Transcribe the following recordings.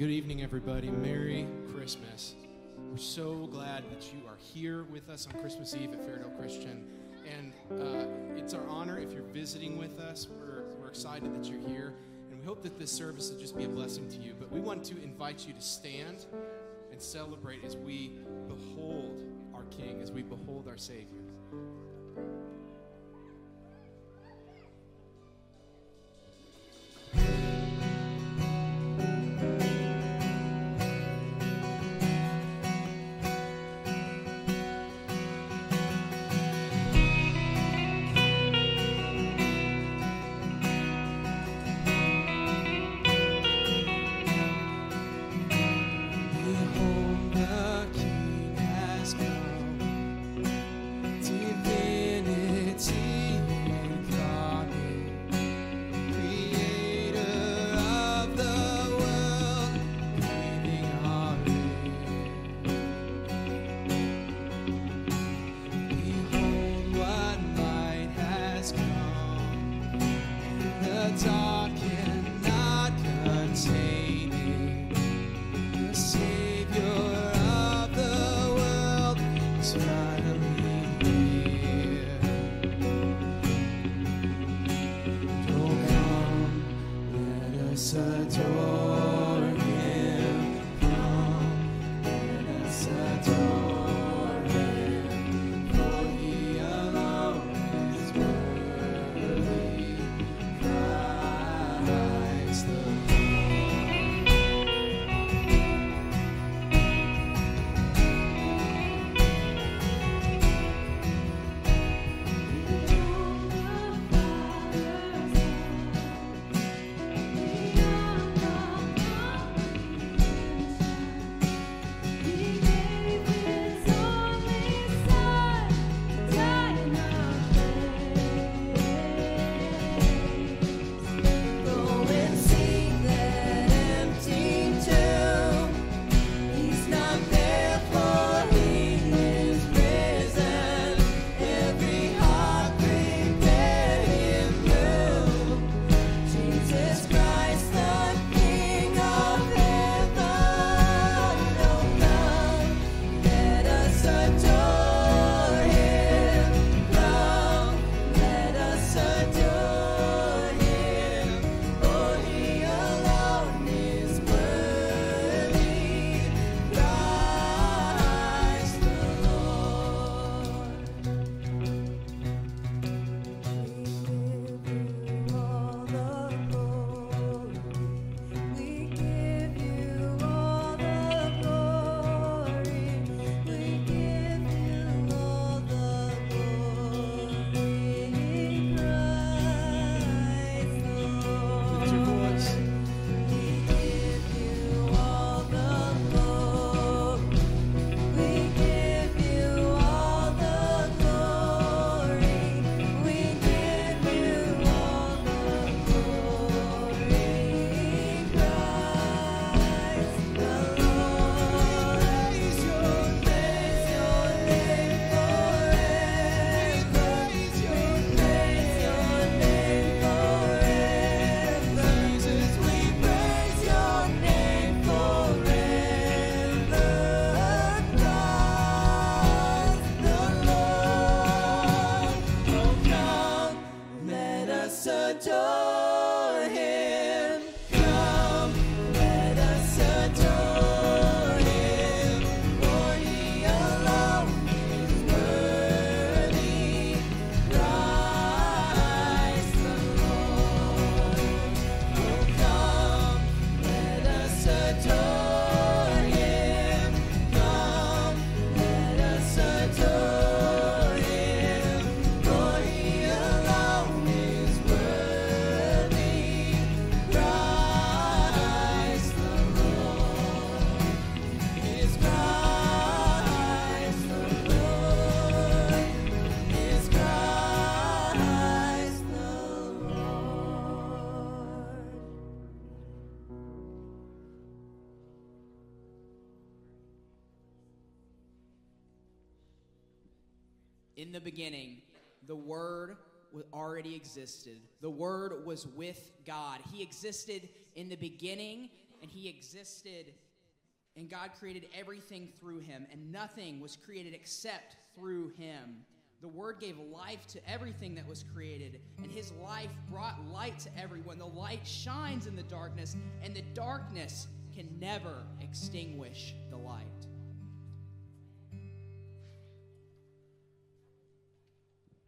Good evening, everybody. Merry Christmas. We're so glad that you are here with us on Christmas Eve at Fairdale Christian. And uh, it's our honor if you're visiting with us. We're, we're excited that you're here. And we hope that this service will just be a blessing to you. But we want to invite you to stand and celebrate as we behold our King, as we behold our Savior. adore. In the beginning, the Word already existed. The Word was with God. He existed in the beginning, and He existed, and God created everything through Him, and nothing was created except through Him. The Word gave life to everything that was created, and His life brought light to everyone. The light shines in the darkness, and the darkness can never extinguish the light.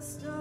just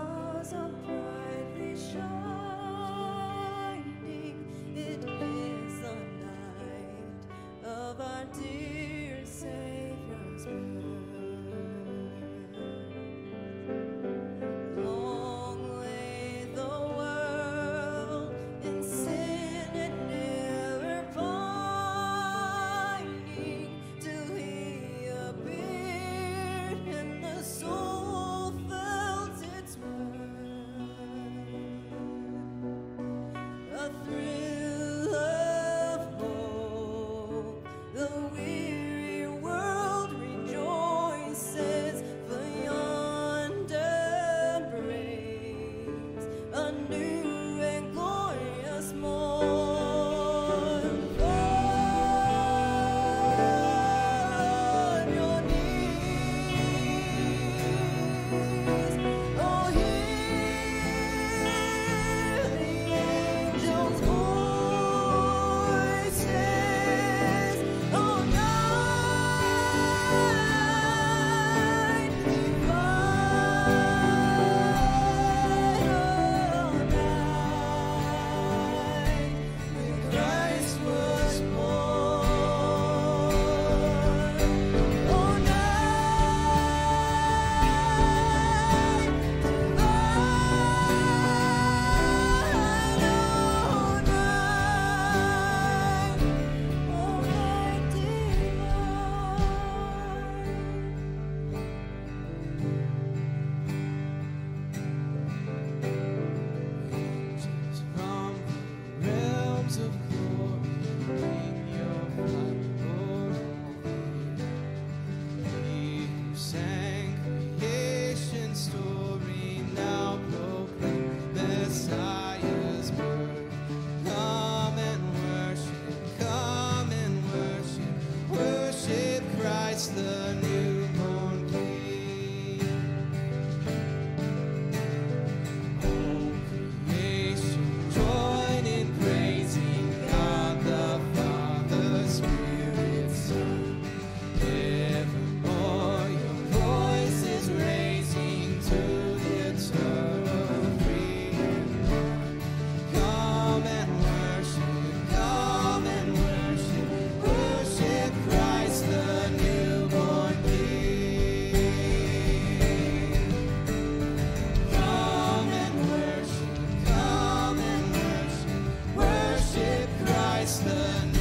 It's the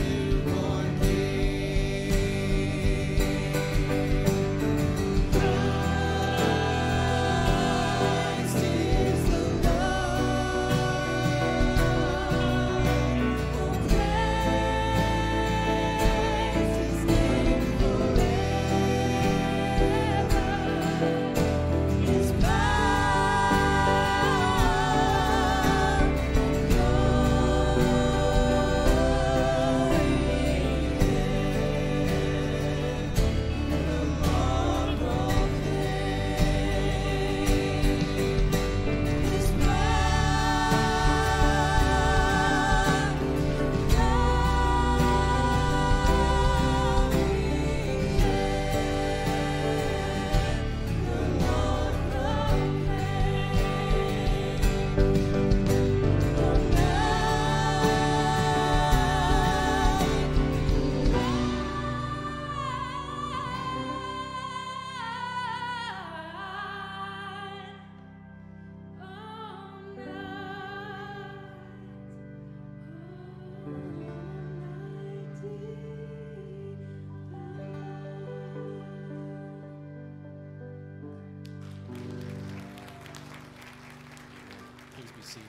Please be seated.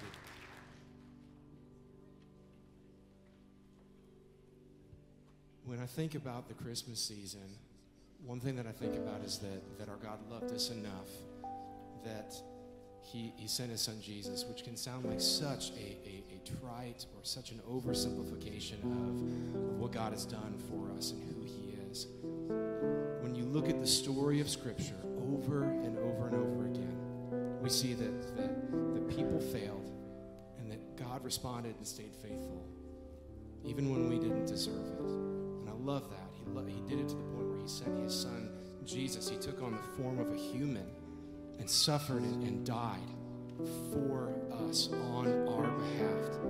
When I think about the Christmas season, one thing that I think about is that, that our God loved us enough that he, he sent his son Jesus, which can sound like such a, a, a trite or such an oversimplification of, of what God has done for us and who he is. When you look at the story of Scripture over and over and over again, we see that, that people failed and that God responded and stayed faithful, even when we didn't deserve it. And I love that. He, lo- he did it to the point where he sent his son Jesus. He took on the form of a human and suffered and, and died for us on our behalf.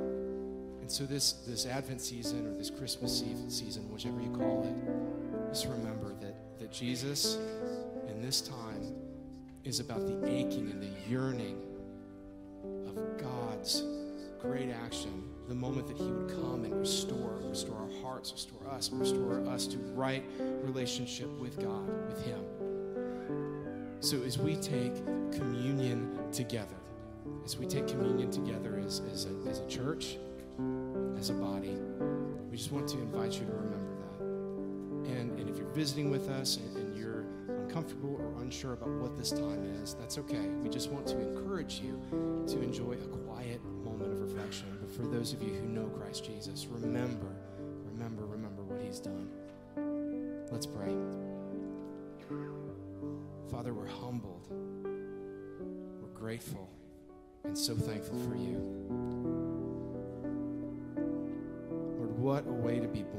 And so this, this Advent season or this Christmas season, whichever you call it, just remember that, that Jesus in this time is about the aching and the yearning God's great action, the moment that He would come and restore, restore our hearts, restore us, restore us to right relationship with God, with Him. So as we take communion together, as we take communion together as, as, a, as a church, as a body, we just want to invite you to remember that. And, and if you're visiting with us and, uncomfortable or unsure about what this time is, that's okay. We just want to encourage you to enjoy a quiet moment of reflection. But for those of you who know Christ Jesus, remember, remember, remember what he's done. Let's pray. Father, we're humbled. We're grateful and so thankful for you. Lord, what a way to be born.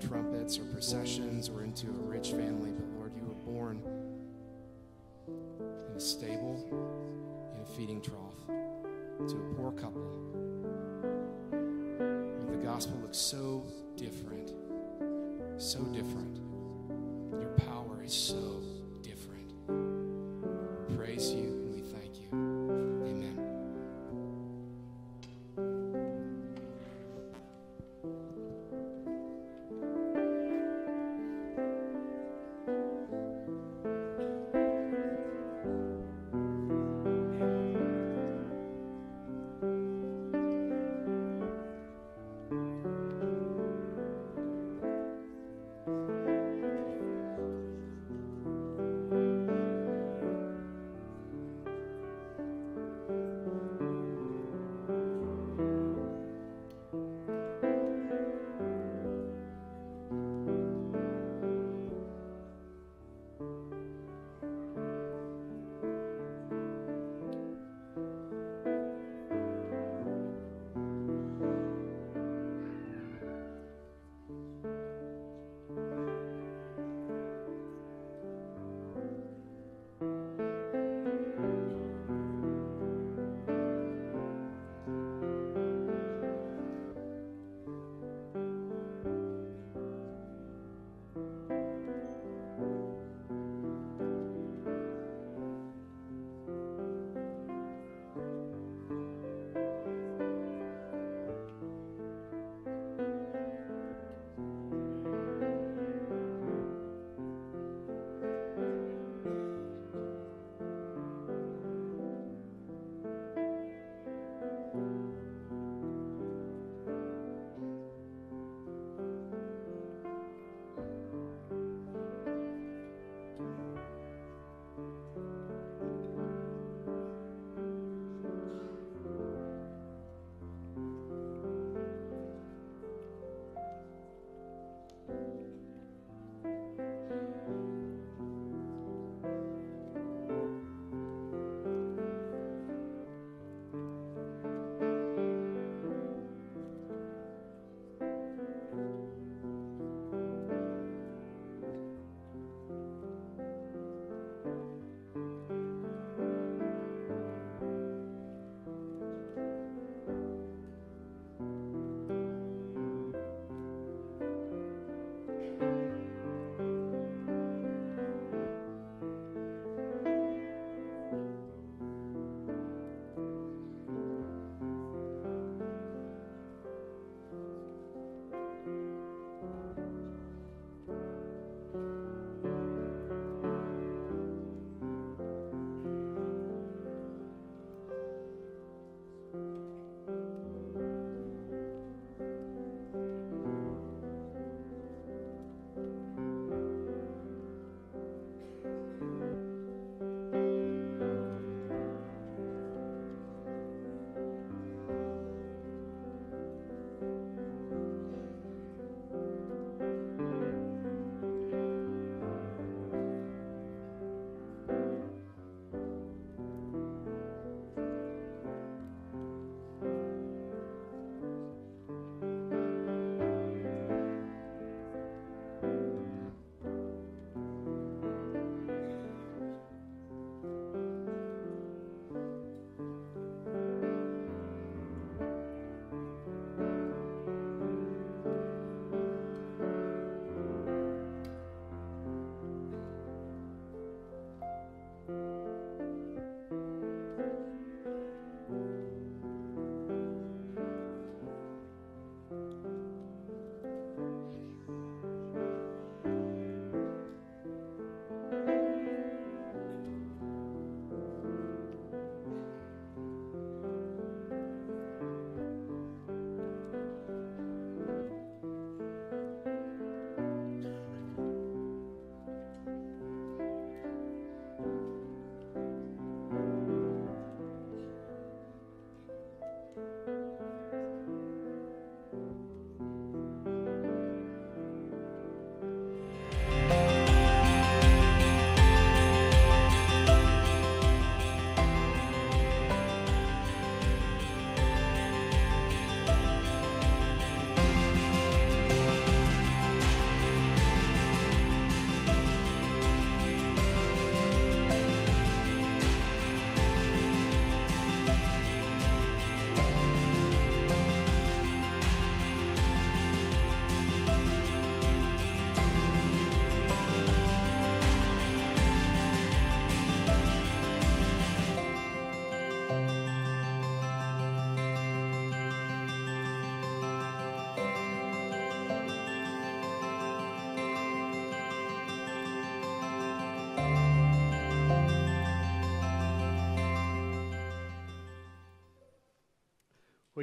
Trumpets or processions or into a rich family,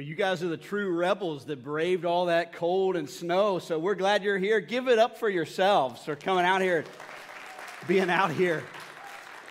Well, you guys are the true rebels that braved all that cold and snow. So we're glad you're here. Give it up for yourselves for coming out here, being out here.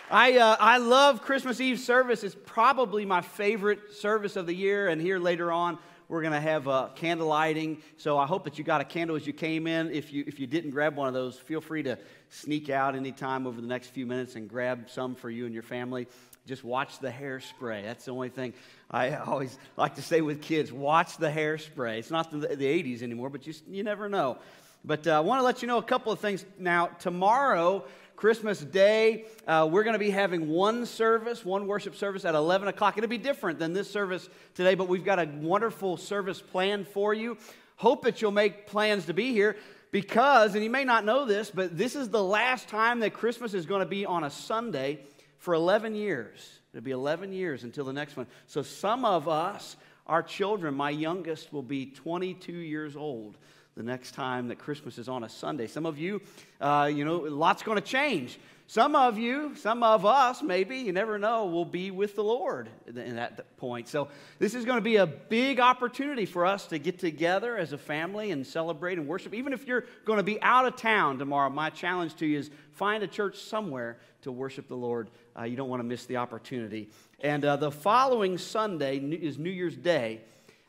I, uh, I love Christmas Eve service. It's probably my favorite service of the year. And here later on, we're going to have uh, candle lighting. So I hope that you got a candle as you came in. If you, if you didn't grab one of those, feel free to sneak out anytime over the next few minutes and grab some for you and your family just watch the hairspray. That's the only thing I always like to say with kids watch the hairspray. It's not the, the 80s anymore, but you, you never know. But uh, I want to let you know a couple of things. Now, tomorrow, Christmas Day, uh, we're going to be having one service, one worship service at 11 o'clock. It'll be different than this service today, but we've got a wonderful service planned for you. Hope that you'll make plans to be here because, and you may not know this, but this is the last time that Christmas is going to be on a Sunday for 11 years. It'll be 11 years until the next one. So some of us, our children, my youngest will be 22 years old the next time that Christmas is on a Sunday. Some of you, uh, you know, lots going to change. Some of you, some of us, maybe, you never know, will be with the Lord in that point. So, this is going to be a big opportunity for us to get together as a family and celebrate and worship. Even if you're going to be out of town tomorrow, my challenge to you is find a church somewhere to worship the Lord. Uh, you don't want to miss the opportunity. And uh, the following Sunday is New Year's Day.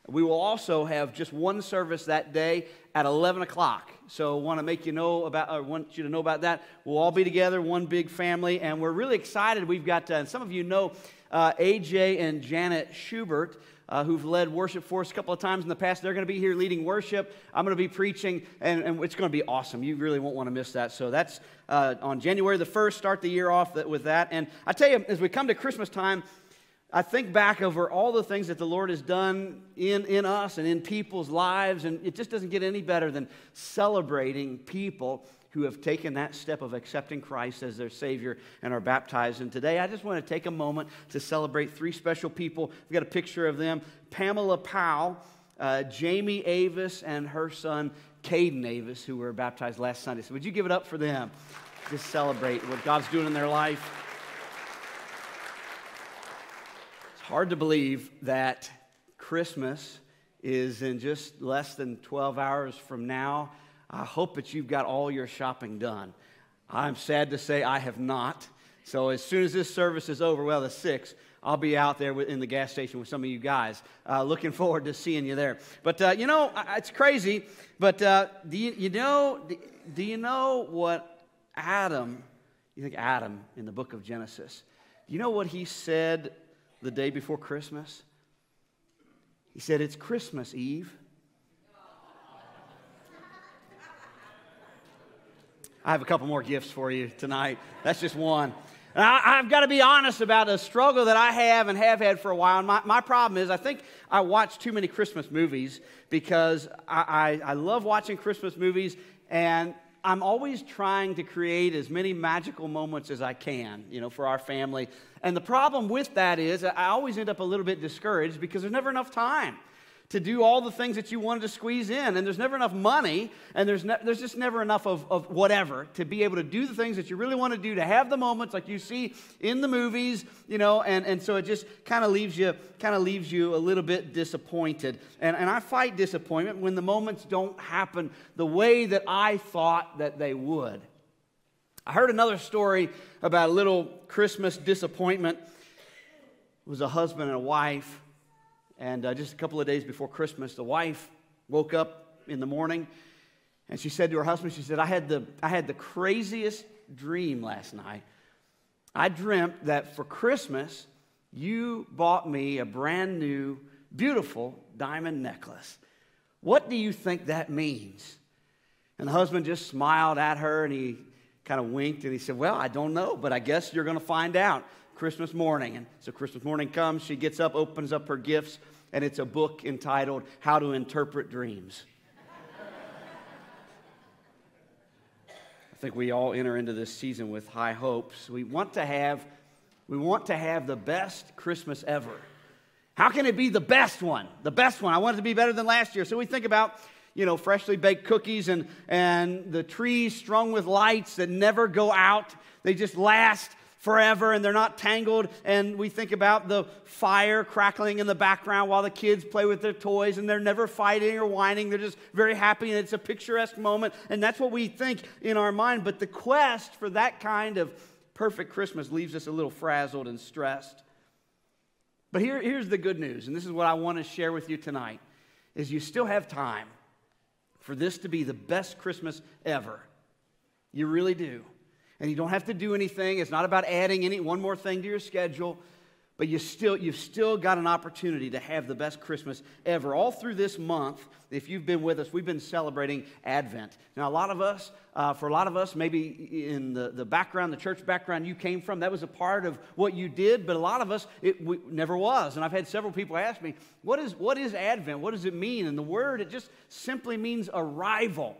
We will also have just one service that day at 11 o'clock. So, want to make you know about, or want you to know about that. We'll all be together, one big family, and we're really excited. We've got, uh, some of you know uh, AJ and Janet Schubert. Uh, who've led worship for us a couple of times in the past. They're going to be here leading worship. I'm going to be preaching, and, and it's going to be awesome. You really won't want to miss that. So that's uh, on January the 1st. Start the year off with that. And I tell you, as we come to Christmas time, I think back over all the things that the Lord has done in, in us and in people's lives, and it just doesn't get any better than celebrating people who have taken that step of accepting Christ as their Savior and are baptized. And today I just want to take a moment to celebrate three special people. We've got a picture of them Pamela Powell, uh, Jamie Avis, and her son Caden Avis, who were baptized last Sunday. So would you give it up for them? Just celebrate what God's doing in their life. Hard to believe that Christmas is in just less than 12 hours from now. I hope that you've got all your shopping done. I'm sad to say I have not. So as soon as this service is over, well, the six, I'll be out there in the gas station with some of you guys. Uh, looking forward to seeing you there. But uh, you know, it's crazy. But uh, do you, you know? Do you know what Adam? You think Adam in the book of Genesis? Do you know what he said the day before Christmas? He said, It's Christmas Eve. I have a couple more gifts for you tonight. That's just one. And I, have got to be honest about a struggle that I have and have had for a while. And my, my problem is, I think I watch too many Christmas movies because I, I, I love watching Christmas movies, and I'm always trying to create as many magical moments as I can, you know, for our family. And the problem with that is I always end up a little bit discouraged because there's never enough time to do all the things that you wanted to squeeze in. And there's never enough money, and there's, ne- there's just never enough of, of whatever to be able to do the things that you really want to do, to have the moments like you see in the movies, you know, and, and so it just kind of leaves you kind of leaves you a little bit disappointed. And, and I fight disappointment when the moments don't happen the way that I thought that they would. I heard another story about a little Christmas disappointment. It was a husband and a wife and uh, just a couple of days before Christmas, the wife woke up in the morning and she said to her husband, She said, I had the, I had the craziest dream last night. I dreamt that for Christmas, you bought me a brand new, beautiful diamond necklace. What do you think that means? And the husband just smiled at her and he kind of winked and he said, Well, I don't know, but I guess you're going to find out Christmas morning. And so Christmas morning comes, she gets up, opens up her gifts, and it's a book entitled How to Interpret Dreams. I think we all enter into this season with high hopes. We want to have we want to have the best Christmas ever. How can it be the best one? The best one. I want it to be better than last year. So we think about, you know, freshly baked cookies and, and the trees strung with lights that never go out. They just last forever and they're not tangled. And we think about the fire crackling in the background while the kids play with their toys and they're never fighting or whining. They're just very happy and it's a picturesque moment. And that's what we think in our mind. But the quest for that kind of perfect Christmas leaves us a little frazzled and stressed. But here, here's the good news, and this is what I want to share with you tonight, is you still have time for this to be the best Christmas ever. You really do and you don't have to do anything. It's not about adding any one more thing to your schedule, but you still, you've still got an opportunity to have the best Christmas ever. All through this month, if you've been with us, we've been celebrating Advent. Now, a lot of us, uh, for a lot of us, maybe in the, the background, the church background you came from, that was a part of what you did, but a lot of us, it never was. And I've had several people ask me, what is, what is Advent? What does it mean? And the word, it just simply means arrival.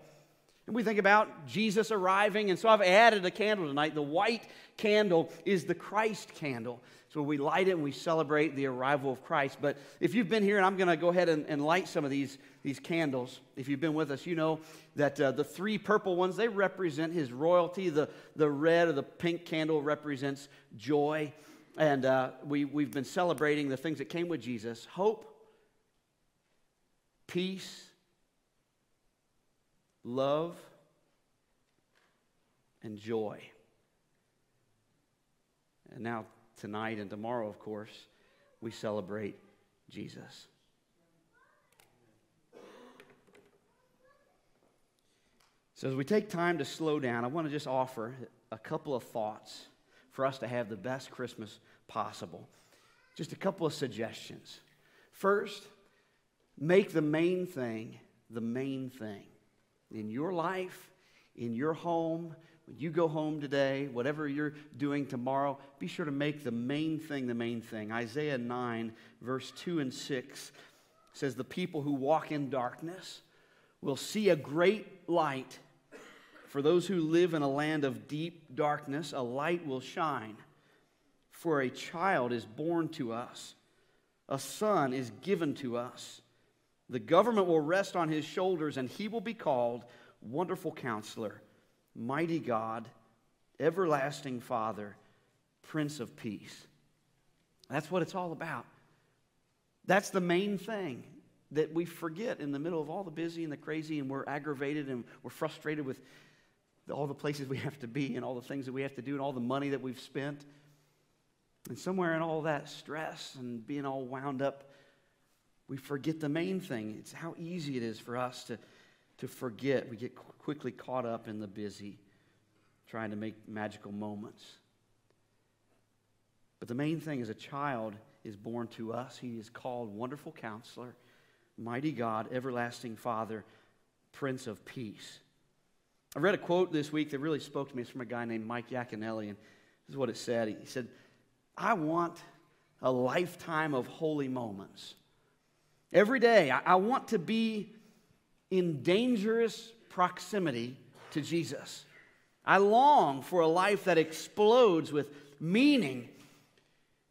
And we think about Jesus arriving, and so I've added a candle tonight. The white candle is the Christ candle. So we light it and we celebrate the arrival of Christ. But if you've been here, and I'm going to go ahead and, and, light some of these, these candles, if you've been with us, you know that uh, the three purple ones, they represent his royalty. The, the red or the pink candle represents joy. And uh, we, we've been celebrating the things that came with Jesus hope, peace, love, and joy. And now, tonight and tomorrow, of course, we celebrate Jesus. So, as we take time to slow down, I want to just offer a couple of thoughts for us to have the best Christmas possible. Just a couple of suggestions. First, make the main thing the main thing in your life, in your home, when you go home today, whatever you're doing tomorrow, be sure to make the main thing the main thing. Isaiah 9, verse 2 and 6 says, The people who walk in darkness will see a great light. For those who live in a land of deep darkness, a light will shine. For a child is born to us, a son is given to us the government will rest on his shoulders, and he will be called Wonderful Counselor, Mighty God, Everlasting Father, Prince of Peace. That's what it's all about. That's the main thing that we forget in the middle of all the busy and the crazy, and we're aggravated and we're frustrated with all the places we have to be and all the things that we have to do and all the money that we've spent. And somewhere in all that stress and being all wound up, we forget the main thing. It's how easy it is for us to, to forget. We get quickly caught up in the busy, trying to make magical moments. But the main thing is a child is born to us. He is called Wonderful Counselor, Mighty God, Everlasting Father, Prince of Peace. I read a quote this week that really spoke to me. It's from a guy named Mike Yaconelli, and this is what it said. He said, I want a lifetime of holy moments Every day, I, want to be in dangerous proximity to Jesus. I long for a life that explodes with meaning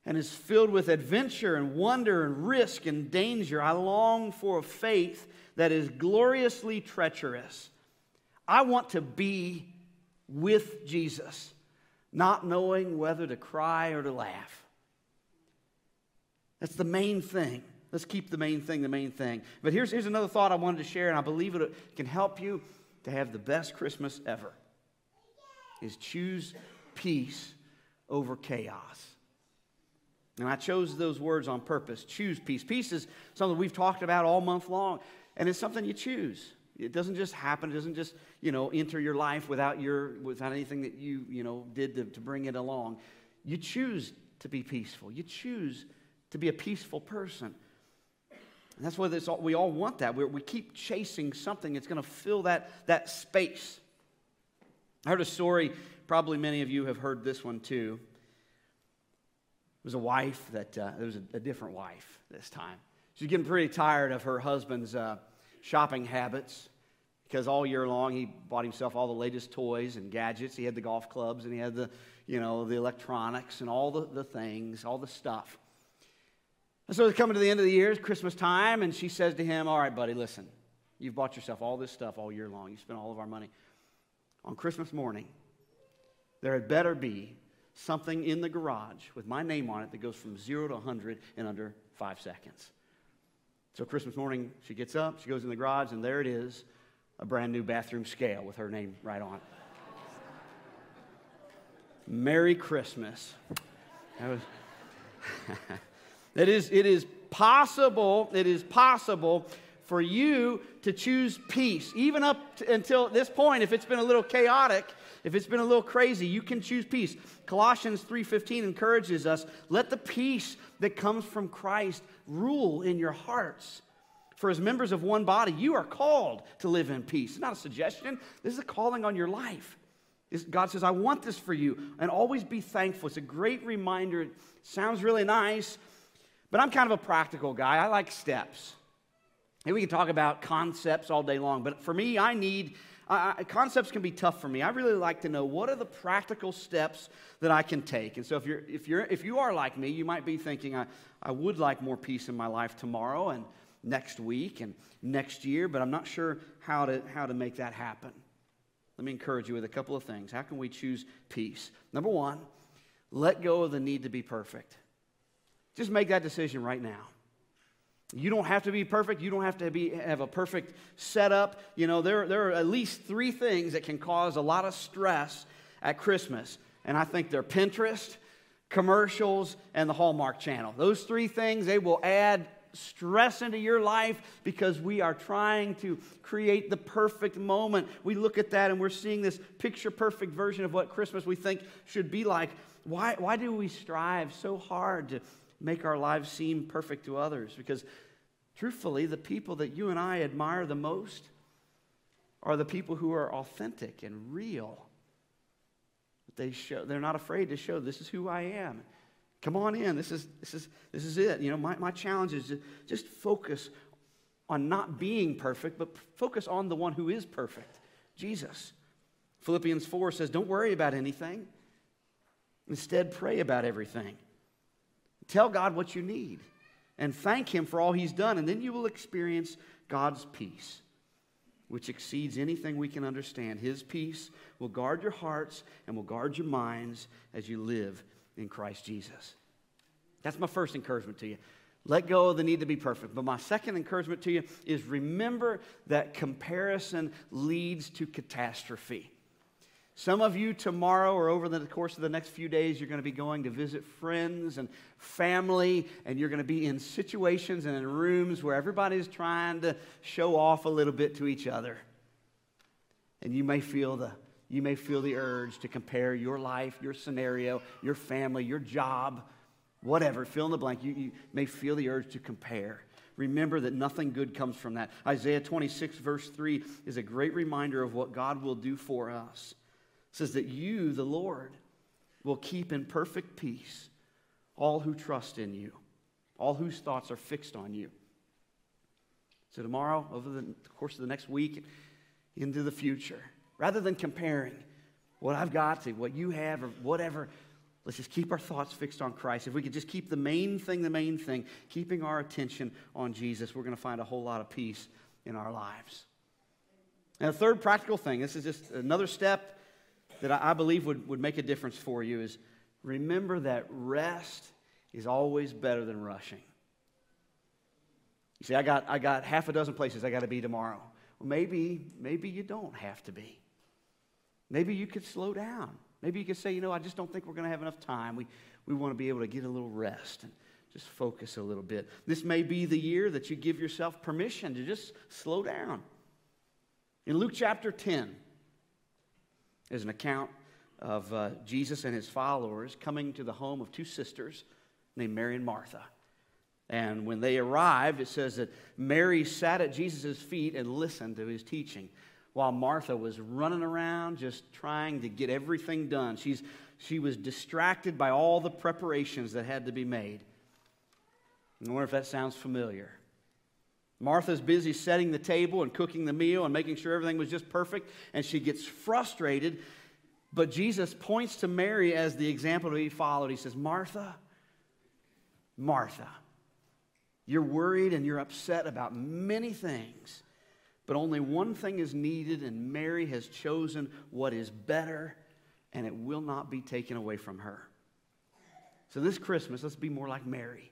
and is filled with adventure and wonder and risk and danger. I long for a faith that is gloriously treacherous. I want to be with Jesus, not knowing whether to cry or to laugh. That's the main thing. Let's keep the main thing the main thing. But here's, here's another thought I wanted to share, and I believe it can help you to have the best Christmas ever. Is choose peace over chaos. And I chose those words on purpose. Choose peace. Peace is something we've talked about all month long, and it's something you choose. It doesn't just happen. It doesn't just, you know, enter your life without your without anything that you, you know, did to, to bring it along. You choose to be peaceful. You choose to be a peaceful person. And that's what all, we all want that. We're, we keep chasing something that's going to fill that, that space. I heard a story, probably many of you have heard this one too. It was a wife that, uh, it was a, a different wife this time. She's getting pretty tired of her husband's uh, shopping habits because all year long he bought himself all the latest toys and gadgets. He had the golf clubs and he had the, you know, the electronics and all the, the things, all the stuff. And so it's coming to the end of the year, it's Christmas time, and she says to him, All right, buddy, listen, you've bought yourself all this stuff all year long. You spent all of our money. On Christmas morning, there had better be something in the garage with my name on it that goes from zero to 100 in under five seconds. So Christmas morning, she gets up, she goes in the garage, and there it is a brand new bathroom scale with her name right on it. Merry Christmas. That was, it, is, it is possible, it is possible for you to choose peace. Even up to, until this point, if it's been a little chaotic, if it's been a little crazy, you can choose peace. Colossians 3:15 encourages us, let the peace that comes from Christ rule in your hearts. For as members of one body, you are called to live in peace. It's not a suggestion. This is a calling on your life. God says, I want this for you. And always be thankful. It's a great reminder. It sounds really nice, but I'm kind of a practical guy. I like steps. And we can talk about concepts all day long, but for me, I need concepts can be tough for me. I really like to know what are the practical steps that I can take. And so, if you're if you're if you are like me, you might be thinking, I, I would like more peace in my life tomorrow and next week and next year, but I'm not sure how to how to make that happen. Let me encourage you with a couple of things. How can we choose peace? Number one, let go of the need to be perfect. Just make that decision right now. You don't have to be perfect. You don't have to be, have a perfect setup. You know, there, there are at least three things that can cause a lot of stress at Christmas. And I think they're Pinterest, commercials, and the Hallmark Channel. Those three things, they will add stress into your life because we are trying to create the perfect moment. We look at that and we're seeing this picture perfect version of what Christmas we think should be like. Why, why do we strive so hard to make our lives seem perfect to others. Because truthfully, the people that you and I admire the most are the people who are authentic and real. They show, they're not afraid to show this is who I am. Come on in. This is, this is, this is it. You know, my, my challenge is just focus on not being perfect, but focus on the one who is perfect, Jesus. Philippians 4 says, Don't worry about anything. Instead, pray about everything. Tell God what you need and thank Him for all He's done, and then you will experience God's peace, which exceeds anything we can understand. His peace will guard your hearts and will guard your minds as you live in Christ Jesus. That's my first encouragement to you. Let go of the need to be perfect. But my second encouragement to you is remember that comparison leads to catastrophe. Some of you tomorrow or over the course of the next few days, you're going to be going to visit friends and family, and you're going to be in situations and in rooms where everybody's trying to show off a little bit to each other. And you may feel the, you may feel the urge to compare your life, your scenario, your family, your job, whatever, fill in the blank. You, you may feel the urge to compare. Remember that nothing good comes from that. Isaiah 26, verse 3, is a great reminder of what God will do for us says that you, the Lord, will keep in perfect peace all who trust in you, all whose thoughts are fixed on you. So, tomorrow, over the course of the next week, into the future, rather than comparing what I've got to what you have or whatever, let's just keep our thoughts fixed on Christ. If we could just keep the main thing the main thing, keeping our attention on Jesus, we're going to find a whole lot of peace in our lives. And a third practical thing this is just another step that I believe would, would make a difference for you is remember that rest is always better than rushing. You see, I got, I got half a dozen places I got to be tomorrow. Well, maybe, maybe you don't have to be. Maybe you could slow down. Maybe you could say, you know, I just don't think we're going to have enough time. We, we want to be able to get a little rest and just focus a little bit. This may be the year that you give yourself permission to just slow down. In Luke chapter 10, is an account of uh, Jesus and his followers coming to the home of two sisters named Mary and Martha. And when they arrived, it says that Mary sat at Jesus' feet and listened to his teaching, while Martha was running around just trying to get everything done. She's, she was distracted by all the preparations that had to be made. I wonder if that sounds familiar. Martha's busy setting the table and cooking the meal and making sure everything was just perfect, and she gets frustrated. But Jesus points to Mary as the example to be followed. He says, Martha, Martha, you're worried and you're upset about many things, but only one thing is needed, and Mary has chosen what is better, and it will not be taken away from her. So, this Christmas, let's be more like Mary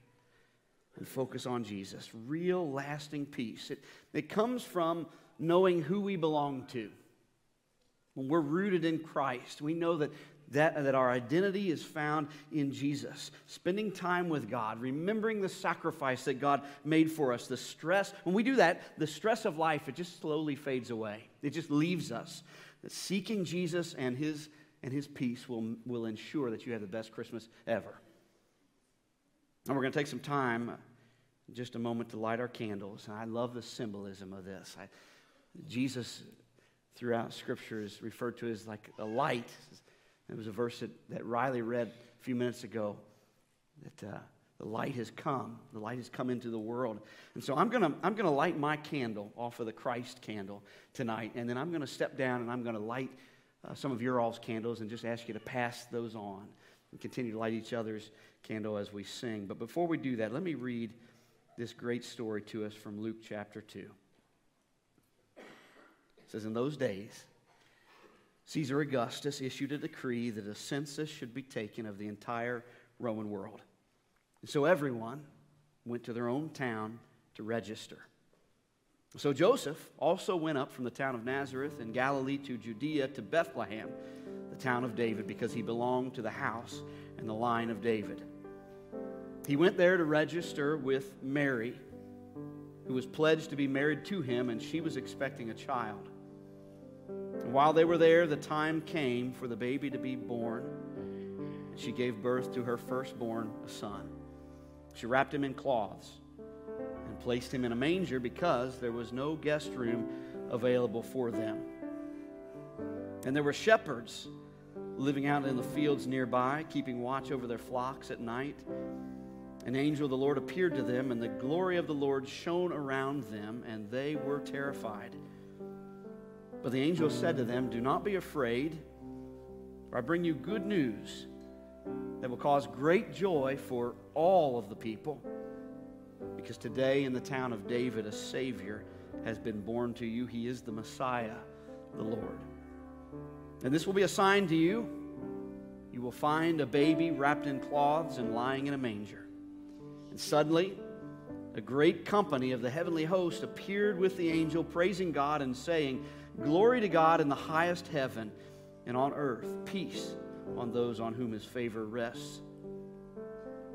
and focus on Jesus. Real, lasting peace. It, it comes from knowing who we belong to. When we're rooted in Christ, we know that, that, that our identity is found in Jesus. Spending time with God, remembering the sacrifice that God made for us, the stress. When we do that, the stress of life, it just slowly fades away. It just leaves us. Seeking Jesus and his, and his peace will, will ensure that you have the best Christmas ever. And we're going to take some time, just a moment, to light our candles. And I love the symbolism of this. I, Jesus, throughout Scripture, is referred to as like a light. It was a verse that, that Riley read a few minutes ago that uh, the light has come. The light has come into the world. And so I'm going to I'm to light my candle off of the Christ candle tonight. And then I'm going to step down and I'm going to light uh, some of your all's candles and just ask you to pass those on and continue to light each other's candle as we sing. But before we do that, let me read this great story to us from Luke chapter 2. It says, In those days, Caesar Augustus issued a decree that a census should be taken of the entire Roman world. And so everyone went to their own town to register. So Joseph also went up from the town of Nazareth in Galilee to Judea to Bethlehem, the town of David, because he belonged to the house and the line of David. He went there to register with Mary, who was pledged to be married to him, and she was expecting a child. And while they were there, the time came for the baby to be born. She gave birth to her firstborn, a son. She wrapped him in cloths and placed him in a manger because there was no guest room available for them. And there were shepherds living out in the fields nearby, keeping watch over their flocks at night. An angel of the Lord appeared to them, and the glory of the Lord shone around them, and they were terrified. But the angel said to them, Do not be afraid, for I bring you good news that will cause great joy for all of the people. Because today in the town of David, a Savior has been born to you. He is the Messiah, the Lord. And this will be a sign to you. You will find a baby wrapped in cloths and lying in a manger. And suddenly, a great company of the heavenly host appeared with the angel, praising God and saying, Glory to God in the highest heaven, and on earth, peace on those on whom his favor rests.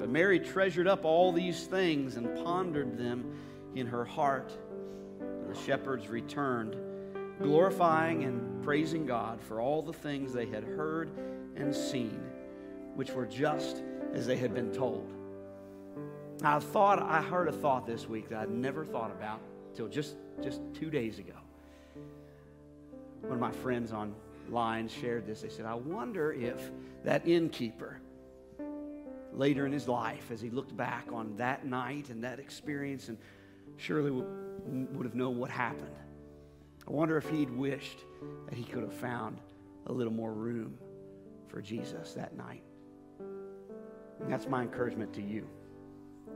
But Mary treasured up all these things and pondered them in her heart. And the shepherds returned, glorifying and praising God for all the things they had heard and seen, which were just as they had been told. I thought I heard a thought this week that I'd never thought about till just just two days ago. One of my friends online shared this. They said, "I wonder if that innkeeper." Later in his life, as he looked back on that night and that experience, and surely would have known what happened. I wonder if he'd wished that he could have found a little more room for Jesus that night. And that's my encouragement to you.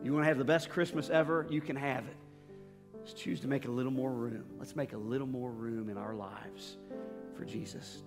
You want to have the best Christmas ever? You can have it. Just choose to make a little more room. Let's make a little more room in our lives for Jesus.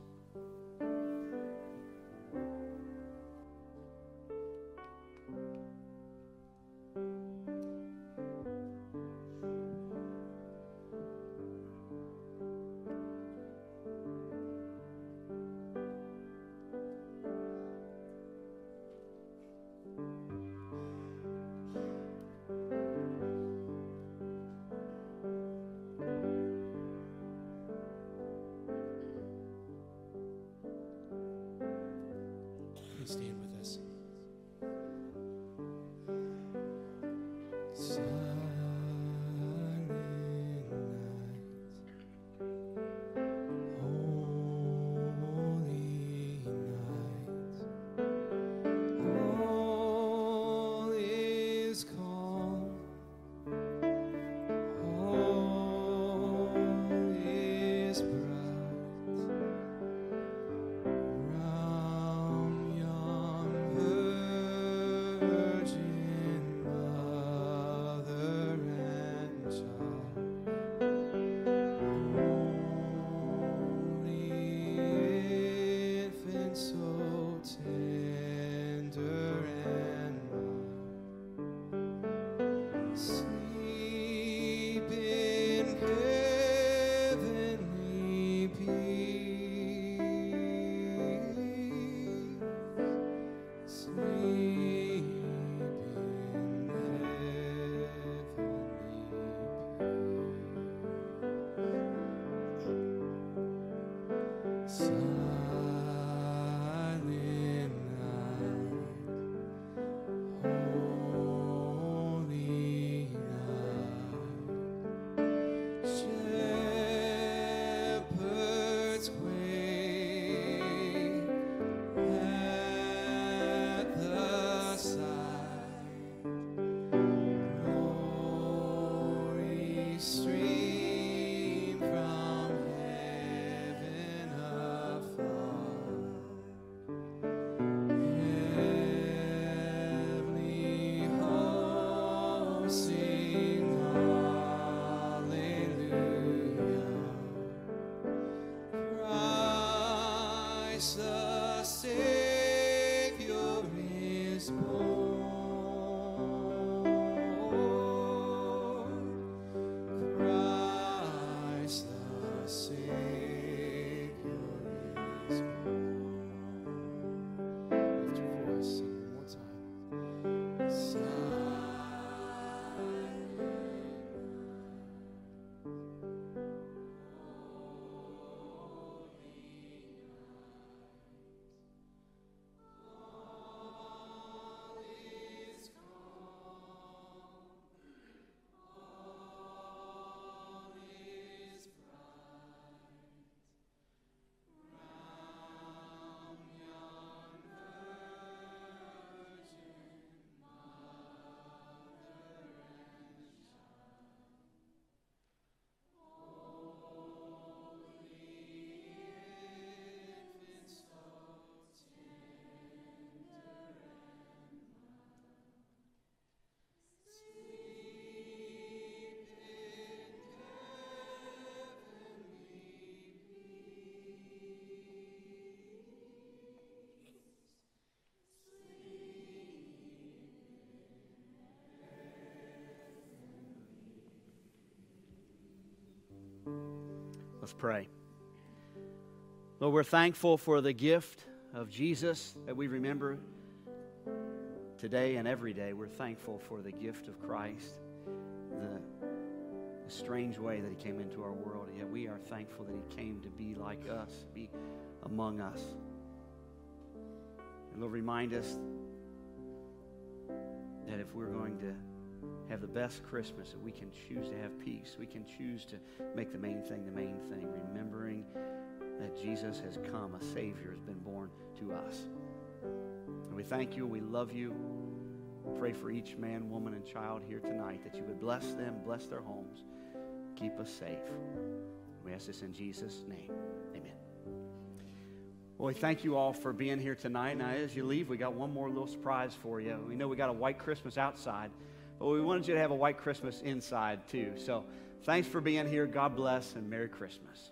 Let's pray. Lord, we're thankful for the gift of Jesus that we remember today and every day. We're thankful for the gift of Christ, the, the strange way that He came into our world. Yet we are thankful that He came to be like us, be among us. And Lord, remind us that if we're going to have the best Christmas, that we can choose to have peace. We can choose to make the main thing the main thing, remembering that Jesus has come, a Savior has been born to us. And we thank you, we love you. Pray for each man, woman, and child here tonight that you would bless them, bless their homes, keep us safe. We ask this in Jesus' name. Amen. Well, we thank you all for being here tonight. Now, as you leave, we got one more little surprise for you. We know we got a white Christmas outside, but we wanted you to have a white Christmas inside too. So thanks for being here. God bless and Merry Christmas.